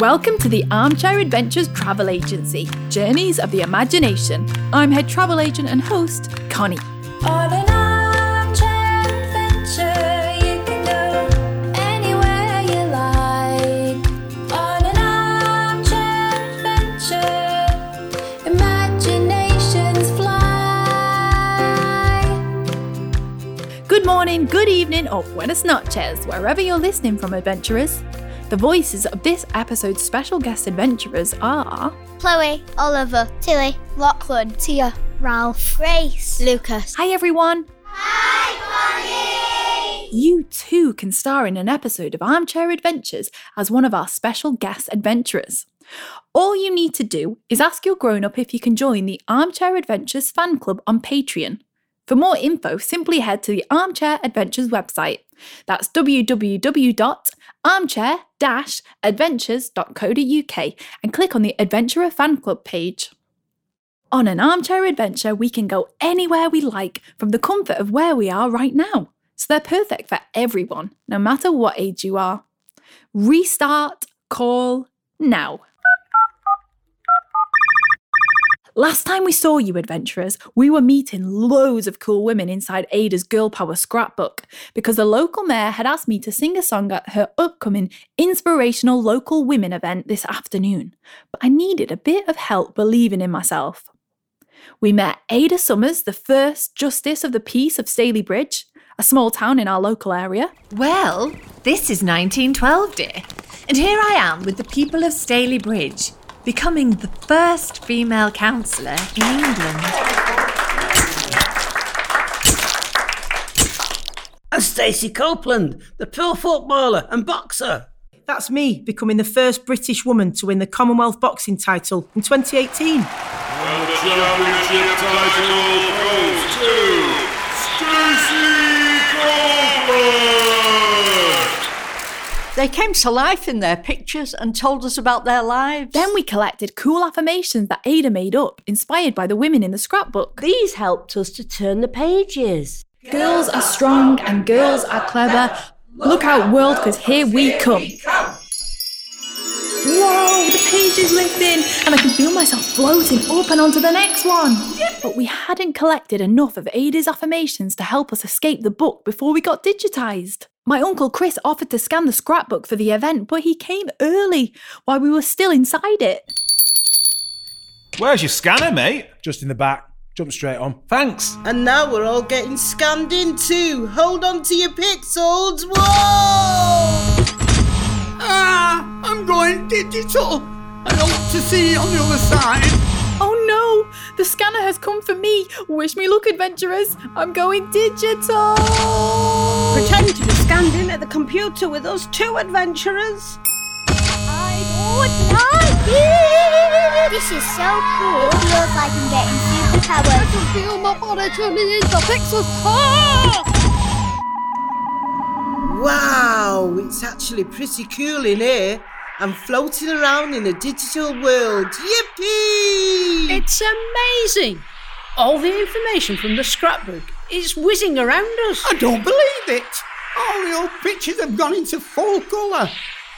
Welcome to the Armchair Adventures Travel Agency, Journeys of the Imagination. I'm head travel agent and host, Connie. On an armchair adventure, you can go anywhere you like. On an armchair adventure, imaginations fly. Good morning, good evening, or buenas noches, wherever you're listening from, adventurers. The voices of this episode's special guest adventurers are Chloe, Oliver, Tilly, Lachlan, Tia, Ralph, Grace, Lucas. Hi everyone! Hi, Bonnie. You too can star in an episode of Armchair Adventures as one of our special guest adventurers. All you need to do is ask your grown up if you can join the Armchair Adventures fan club on Patreon. For more info, simply head to the Armchair Adventures website. That's www.armchair-adventures.co.uk and click on the Adventurer Fan Club page. On an armchair adventure, we can go anywhere we like from the comfort of where we are right now. So they're perfect for everyone, no matter what age you are. Restart, call, now. Last time we saw you, adventurers, we were meeting loads of cool women inside Ada's Girl Power scrapbook because the local mayor had asked me to sing a song at her upcoming inspirational local women event this afternoon. But I needed a bit of help believing in myself. We met Ada Summers, the first Justice of the Peace of Stalybridge, a small town in our local area. Well, this is 1912, dear. And here I am with the people of Stalybridge, becoming the first female councillor in England. And Stacey Copeland, the pool footballer and boxer. That's me becoming the first British woman to win the Commonwealth boxing title in 2018. The championship title goes to Stacey Copeland. They came to life in their pictures and told us about their lives. Then we collected cool affirmations that Ada made up, inspired by the women in the scrapbook. These helped us to turn the pages. Girls are strong and girls are clever. Look out, world, because here we come. Whoa, the page is lifting, and I can feel myself floating up and onto the next one. But we hadn't collected enough of Ada's affirmations to help us escape the book before we got digitised. My uncle Chris offered to scan the scrapbook for the event, but he came early while we were still inside it. Where's your scanner, mate? Just in the back. Jump straight on. Thanks. And now we're all getting scanned in too. Hold on to your pixels. Whoa! Ah, I'm going digital. I hope to see you on the other side. Oh no, the scanner has come for me. Wish me luck, adventurers. I'm going digital. Pretend to be scanned in at the computer with us two adventurers. I would like it. This is so cool. It feels like I'm getting superpowers. I can feel my body turning into pixels. Ah! Wow, it's actually pretty cool in here. I'm floating around in a digital world. Yippee! It's amazing. All the information from the scrapbook is whizzing around us. I don't believe it. All the old pictures have gone into full colour.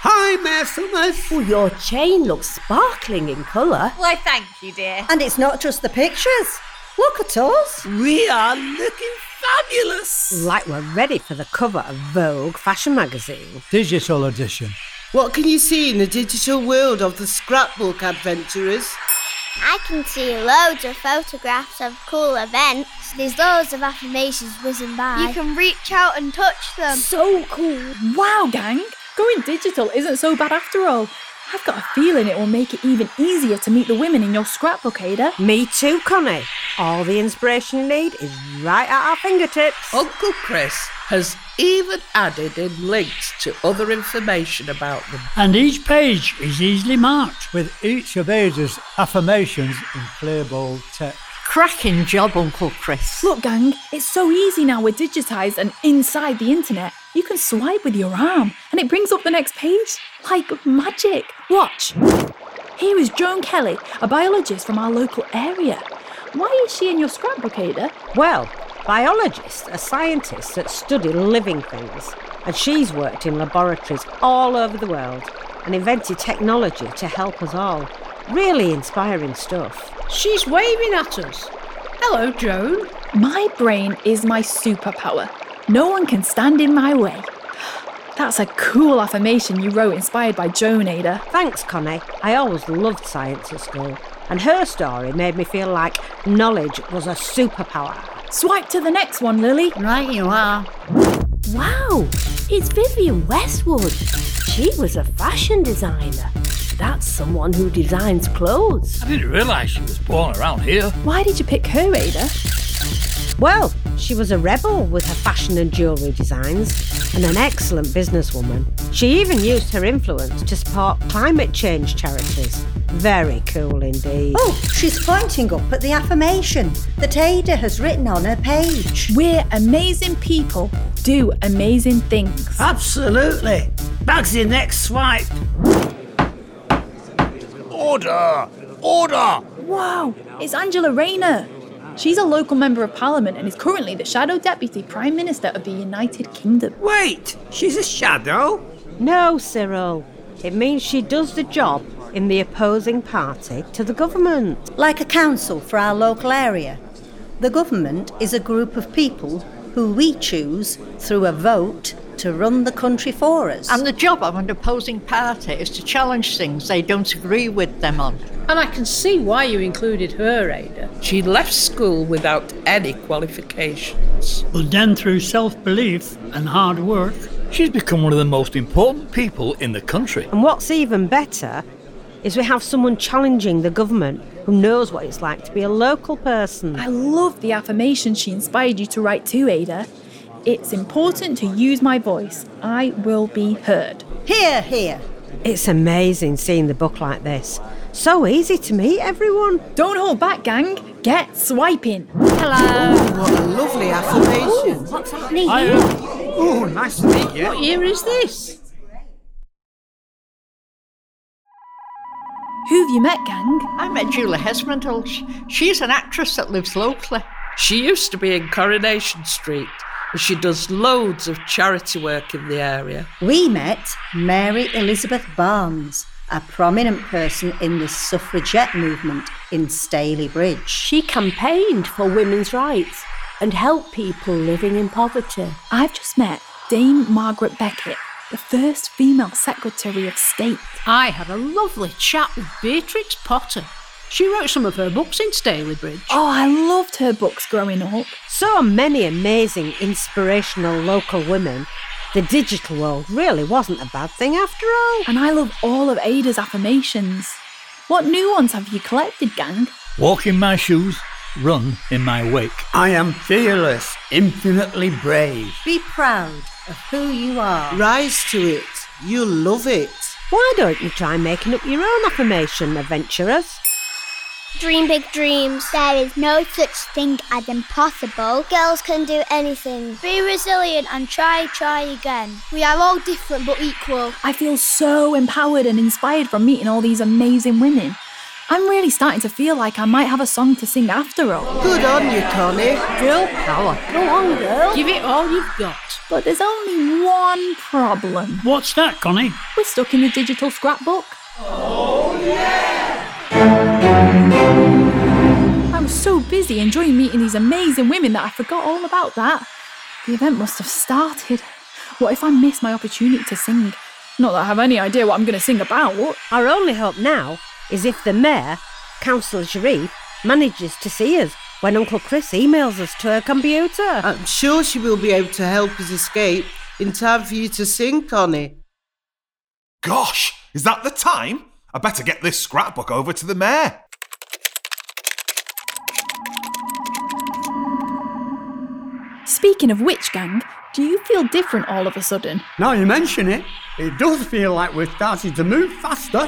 Hi, Mayor Summers. Oh, your chain looks sparkling in colour. Why, thank you, dear. And it's not just the pictures. Look at us. We are looking fabulous. Like we're ready for the cover of Vogue fashion magazine. Digital edition. What can you see in the digital world of the scrapbook adventurers? I can see loads of photographs of cool events. There's loads of affirmations whizzing by. You can reach out and touch them. So cool. Wow, gang. Going digital isn't so bad after all. I've got a feeling it will make it even easier to meet the women in your scrapbook, Ada. Me too, Connie. All the inspiration you need is right at our fingertips. Uncle Chris has even added in links to other information about them. And each page is easily marked. With each of Ada's affirmations in clear bold text. Cracking job, Uncle Chris. Look, gang, it's so easy now we're digitised and inside the internet. You can swipe with your arm and it brings up the next page like magic. Watch. Here is Joan Kelly, a biologist from our local area. Why is she in your scrapbook, Ada? Well, biologists are scientists that study living things, and she's worked in laboratories all over the world. and invented technology to help us all. Really inspiring stuff. She's waving at us. Hello, Joan. My brain is my superpower. No one can stand in my way. That's a cool affirmation you wrote inspired by Joan Ada. Thanks, Connie. I always loved science at school, and her story made me feel like knowledge was a superpower. Swipe to the next one, Lily. Right, you are. Wow, it's Vivienne Westwood. She was a fashion designer. That's someone who designs clothes. I didn't realise she was born around here. Why did you pick her, Ada? Well, she was a rebel with her fashion and jewellery designs and an excellent businesswoman. She even used her influence to support climate change charities. Very cool indeed. Oh, she's pointing up at the affirmation that Ada has written on her page. We're amazing people, do amazing things. Absolutely. Bugsy, next swipe. Order! Order! Wow, it's Angela Rayner. She's a local member of parliament and is currently the shadow deputy prime minister of the United Kingdom. Wait, she's a shadow? No, Cyril. It means she does the job in the opposing party to the government. Like a council for our local area. The government is a group of people who we choose through a vote to run the country for us. And the job of an opposing party is to challenge things they don't agree with them on. And I can see why you included her, Ada. She left school without any qualifications. But then, through self belief and hard work, she's become one of the most important people in the country. And what's even better is we have someone challenging the government who knows what it's like to be a local person. I love the affirmation she inspired you to write to, Ada. It's important to use my voice. I will be heard. Here, here. It's amazing seeing the book like this. So easy to meet everyone. Don't hold back, gang. Get swiping. Hello. what a lovely affirmation. What's happening here? uh, Oh, nice to meet you. What year is this? Who've you met, gang? I met Julia Hesmondhalgh. She's an actress that lives locally. She used to be in Coronation Street, and she does loads of charity work in the area. We met Mary Elizabeth Barnes, a prominent person in the suffragette movement in Stalybridge. She campaigned for women's rights and helped people living in poverty. I've just met Dame Margaret Beckett, the first female Secretary of State. I had a lovely chat with Beatrix Potter. She wrote some of her books in Stalybridge. Oh, I loved her books growing up. So many amazing, inspirational local women. The digital world really wasn't a bad thing after all. And I love all of Ada's affirmations. What new ones have you collected, gang? walk in my shoes, run in my wake. I am fearless, infinitely brave. Be proud of who you are. Rise to it. You'll love it. Why don't you try making up your own affirmation, adventurers? Dream big dreams. There is no such thing as impossible. Girls can do anything. Be resilient and try, try again. We are all different but equal. I feel so empowered and inspired from meeting all these amazing women. I'm really starting to feel like I might have a song to sing after all. Good on you, Connie. Girl power. Go on, girl. Give it all you've got. But there's only one problem. What's that, Connie? We're stuck in the digital scrapbook. I so busy enjoying meeting these amazing women that I forgot all about that. The event must have started. What if I miss my opportunity to sing? Not that I have any idea what I'm going to sing about. Our only hope now is if the mayor, Councillor Sharif, manages to see us when Uncle Chris emails us to her computer. I'm sure she will be able to help us escape in time for you to sing, Connie. Gosh, is that the time? I better get this scrapbook over to the mayor. Speaking of which, gang, do you feel different all of a sudden? Now you mention it, it does feel like we're starting to move faster.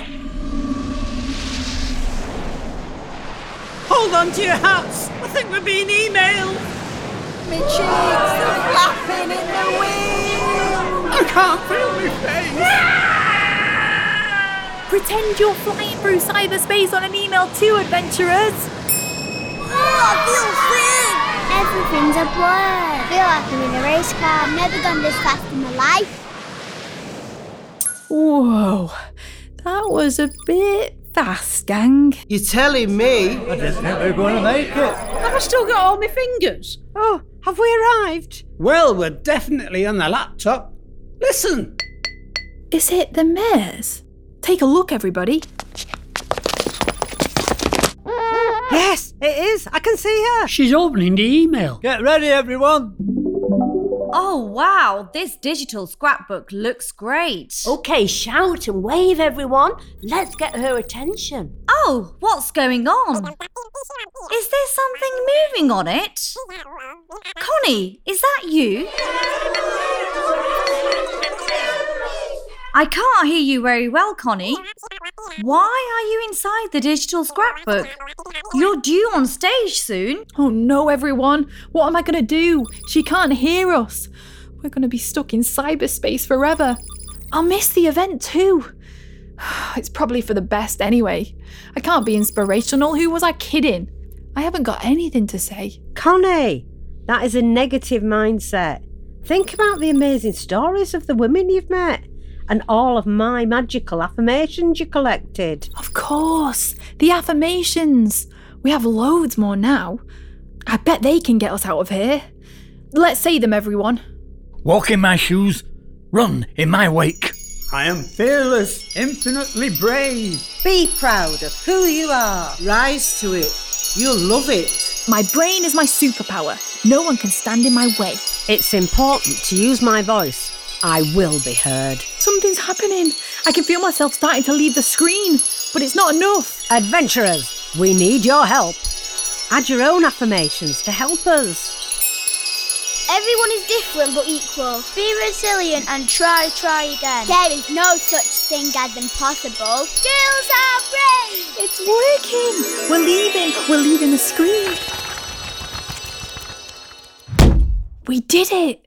Hold on to your hats. I think we're being emailed. Me cheeks are flapping in the wind. I can't feel my face. Ah! Pretend you're flying through cyberspace on an email too, adventurers! Oh, Everything's a blur. I feel like I'm in a race car. I've never gone this fast in my life. Whoa, That was a bit fast, gang. You're telling me? I didn't think we were going to make it. Have I still got all my fingers? Oh, have we arrived? Well, we're definitely on the laptop. Listen. Is it the mayor's? Take a look, everybody. Yes, it is. I can see her. She's opening the email. Get ready, everyone. Oh, wow, this digital scrapbook looks great. Okay, shout and wave, everyone. Let's get her attention. Oh, what's going on? Is there something moving on it? Connie, is that you? I can't hear you very well, Connie. Why are you inside the digital scrapbook? You're due on stage soon. Oh no, everyone. What am I going to do? She can't hear us. We're going to be stuck in cyberspace forever. I'll miss the event too. It's probably for the best anyway. I can't be inspirational. Who was I kidding? I haven't got anything to say. Connie, that is a negative mindset. Think about the amazing stories of the women you've met and all of my magical affirmations you collected. Of course, the affirmations. We have loads more now. I bet they can get us out of here. Let's say them, everyone. Walk in my shoes, run in my wake. I am fearless, infinitely brave. Be proud of who you are. Rise to it. You'll love it. My brain is my superpower. No one can stand in my way. It's important to use my voice. I will be heard. Something's happening. I can feel myself starting to leave the screen, but it's not enough. Adventurers, we need your help. Add your own affirmations to help us. Everyone is different but equal. Be resilient and try, try again. There is no such thing as impossible. Girls are brave! It's working. We're leaving. We're leaving the screen. We did it.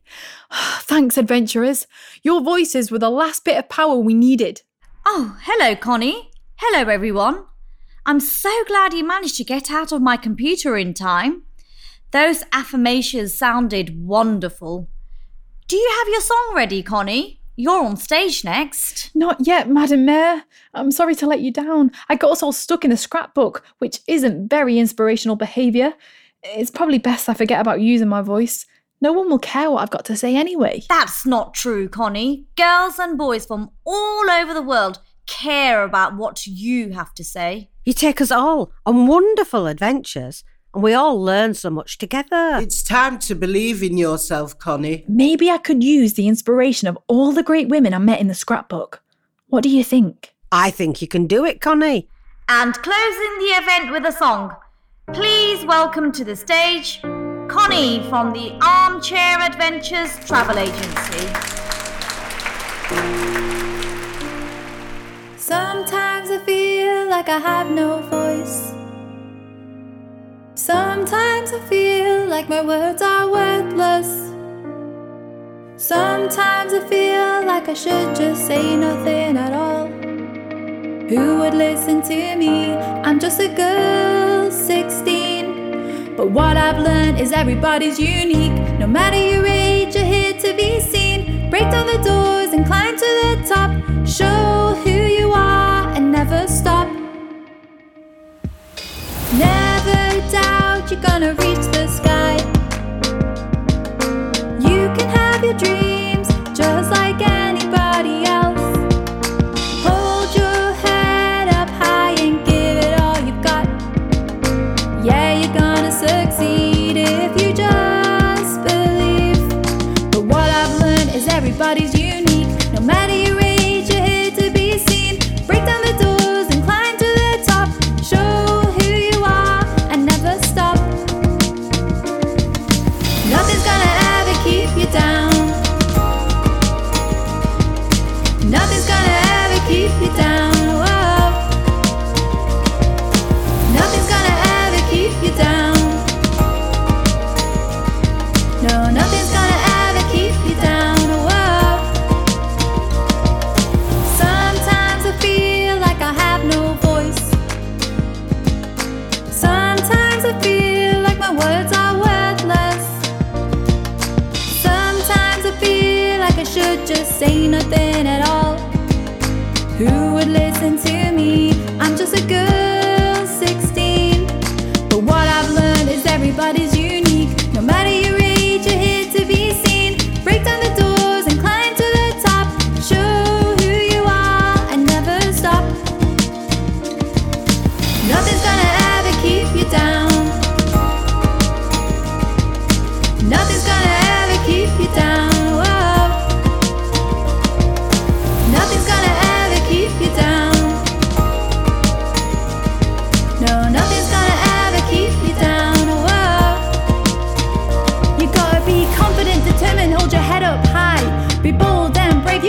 Thanks, adventurers. Your voices were the last bit of power we needed. Oh, hello, Connie. Hello, everyone. I'm so glad you managed to get out of my computer in time. Those affirmations sounded wonderful. Do you have your song ready, Connie? You're on stage next. Not yet, Madam Mayor. I'm sorry to let you down. I got us all stuck in the scrapbook, which isn't very inspirational behaviour. It's probably best I forget about using my voice. No one will care what I've got to say anyway. That's not true, Connie. Girls and boys from all over the world care about what you have to say. You take us all on wonderful adventures, and we all learn so much together. It's time to believe in yourself, Connie. Maybe I could use the inspiration of all the great women I met in the scrapbook. What do you think? I think you can do it, Connie. And closing the event with a song. Please welcome to the stage Connie from the Armchair Adventures Travel Agency. Like I have no voice. Sometimes I feel like my words are worthless. Sometimes I feel like I should just say nothing at all. Who would listen to me? I'm just a girl, 16. But what I've learned is everybody's unique. No matter your age, you're here to be seen. Break down the doors and climb to the top. Show who you are and never stop.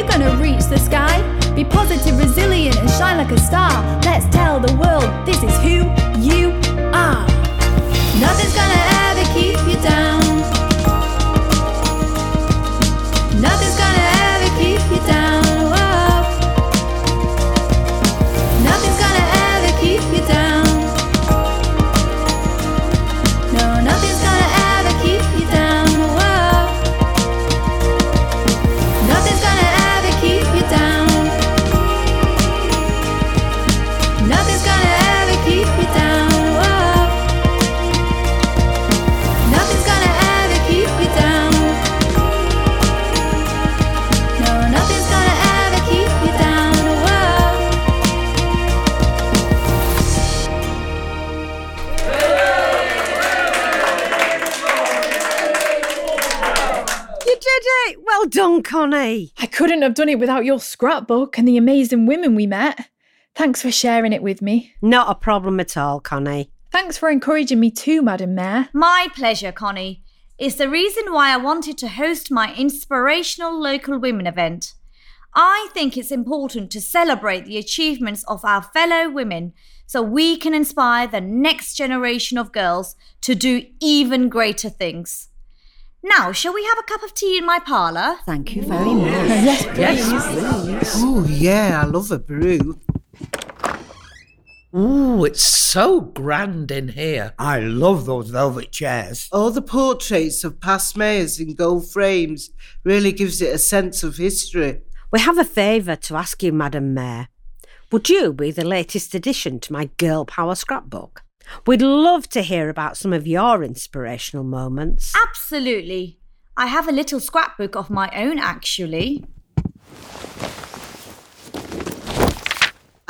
You're gonna reach the sky. Be positive, resilient, and shine like a star. Let's tell the world this is who Connie. I couldn't have done it without your scrapbook and the amazing women we met. Thanks for sharing it with me. Not a problem at all, Connie. Thanks for encouraging me too, Madam Mayor. My pleasure, Connie. It's the reason why I wanted to host my inspirational local women event. I think it's important to celebrate the achievements of our fellow women so we can inspire the next generation of girls to do even greater things. Now, shall we have a cup of tea in my parlour? Thank you very much. Yes, Yes, Oh, yeah, I love a brew. Ooh, it's so grand in here. I love those velvet chairs. All the portraits of past mayors in gold frames really gives it a sense of history. We have a favour to ask you, Madam Mayor. Would you be the latest addition to my Girl Power scrapbook? We'd love to hear about some of your inspirational moments. Absolutely. I have a little scrapbook of my own, actually.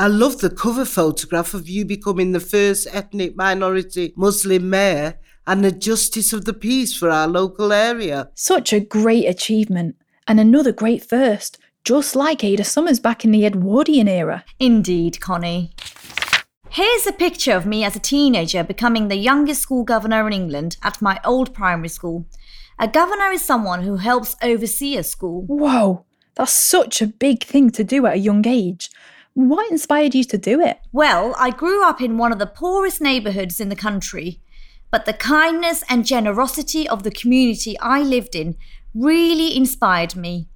I love the cover photograph of you becoming the first ethnic minority Muslim mayor and the justice of the peace for our local area. Such a great achievement. And another great first, just like Ada Summers back in the Edwardian era. Indeed, Connie. Here's a picture of me as a teenager becoming the youngest school governor in England at my old primary school. A governor is someone who helps oversee a school. Whoa, that's such a big thing to do at a young age. What inspired you to do it? Well, I grew up in one of the poorest neighbourhoods in the country, but the kindness and generosity of the community I lived in really inspired me.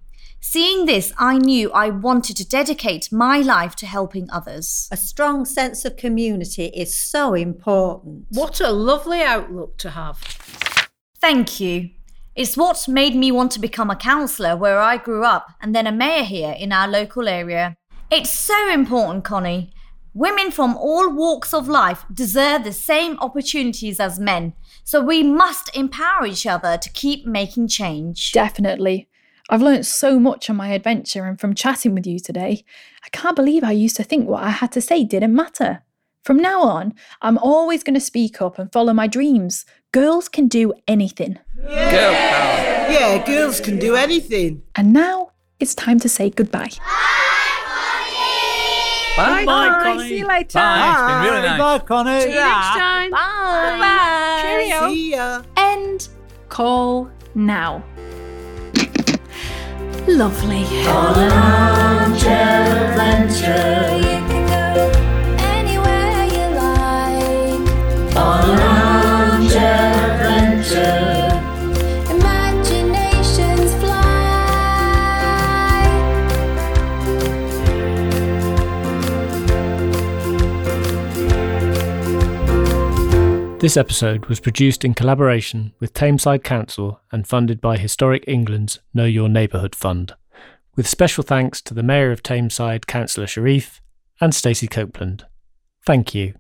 Seeing this, I knew I wanted to dedicate my life to helping others. A strong sense of community is so important. What a lovely outlook to have. Thank you. It's what made me want to become a councillor where I grew up and then a mayor here in our local area. It's so important, Connie. Women from all walks of life deserve the same opportunities as men, so we must empower each other to keep making change. Definitely. I've learnt so much on my adventure and from chatting with you today. I can't believe I used to think what I had to say didn't matter. From now on, I'm always going to speak up and follow my dreams. Girls can do anything. Girl power. Yeah, girls can do anything. And now it's time to say goodbye. Bye. Bye, Connie. See you later. Bye. It's been really nice. Bye, Connie. See you next time. Bye. Bye. Cheerio. See ya. End call now. Lovely. You can go This episode was produced in collaboration with Tameside Council and funded by Historic England's Know Your Neighbourhood Fund, with special thanks to the Mayor of Tameside, Councillor Sharif, and Stacey Copeland. Thank you.